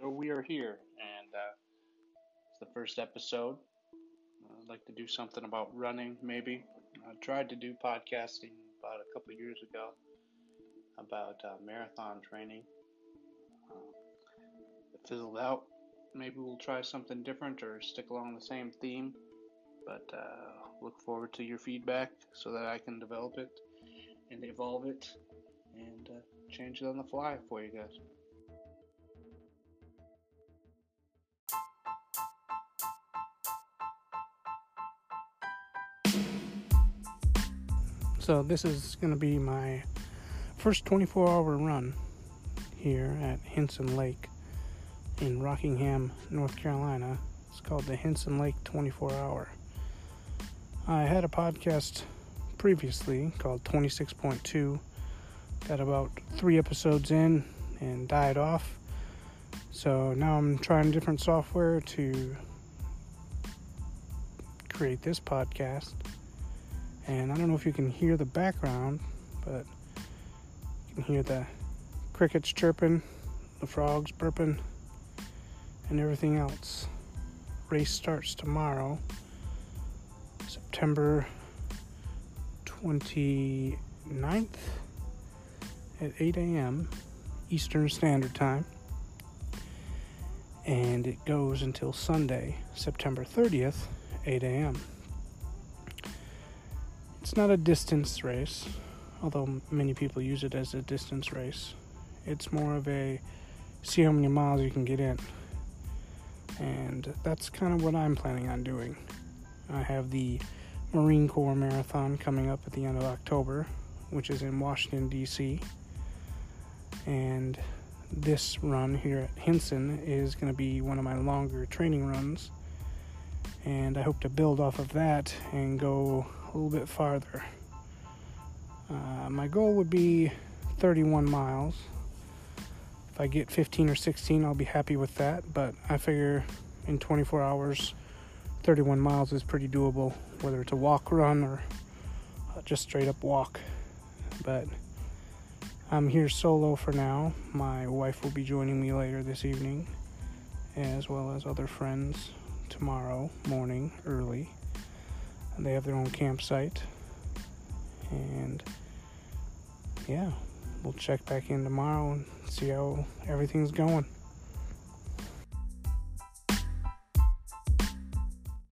So we are here, and uh, it's the first episode. I'd like to do something about running, maybe. I tried to do podcasting about a couple years ago about uh, marathon training. It fizzled out. Maybe we'll try something different or stick along the same theme. But uh, look forward to your feedback so that I can develop it and evolve it and uh, change it on the fly for you guys. So this is going to be my first 24-hour run here at Hinson Lake in Rockingham, North Carolina. It's called the Hinson Lake 24 Hour. I had a podcast previously called 26.2. Got about three episodes in and died off. So now I'm trying different software to create this podcast. And I don't know if you can hear the background, but you can hear the crickets chirping, the frogs burping, and everything else. Race starts tomorrow, September 29th at 8 a.m. Eastern Standard Time. And it goes until Sunday, September 30th, 8 a.m. It's not a distance race, although many people use it as a distance race. It's more of a see how many miles you can get in. And that's kind of what I'm planning on doing. I have the Marine Corps Marathon coming up at the end of October, which is in Washington, D.C. And this run here at Hinson is going to be one of my longer training runs. And I hope to build off of that and go a little bit farther. Uh, my goal would be 31 miles. If I get 15 or 16, I'll be happy with that, but I figure in 24 hours, 31 miles is pretty doable, whether it's a walk run or just straight up walk. But I'm here solo for now. My wife will be joining me later this evening, as well as other friends tomorrow morning early. They have their own campsite. And yeah, we'll check back in tomorrow and see how everything's going.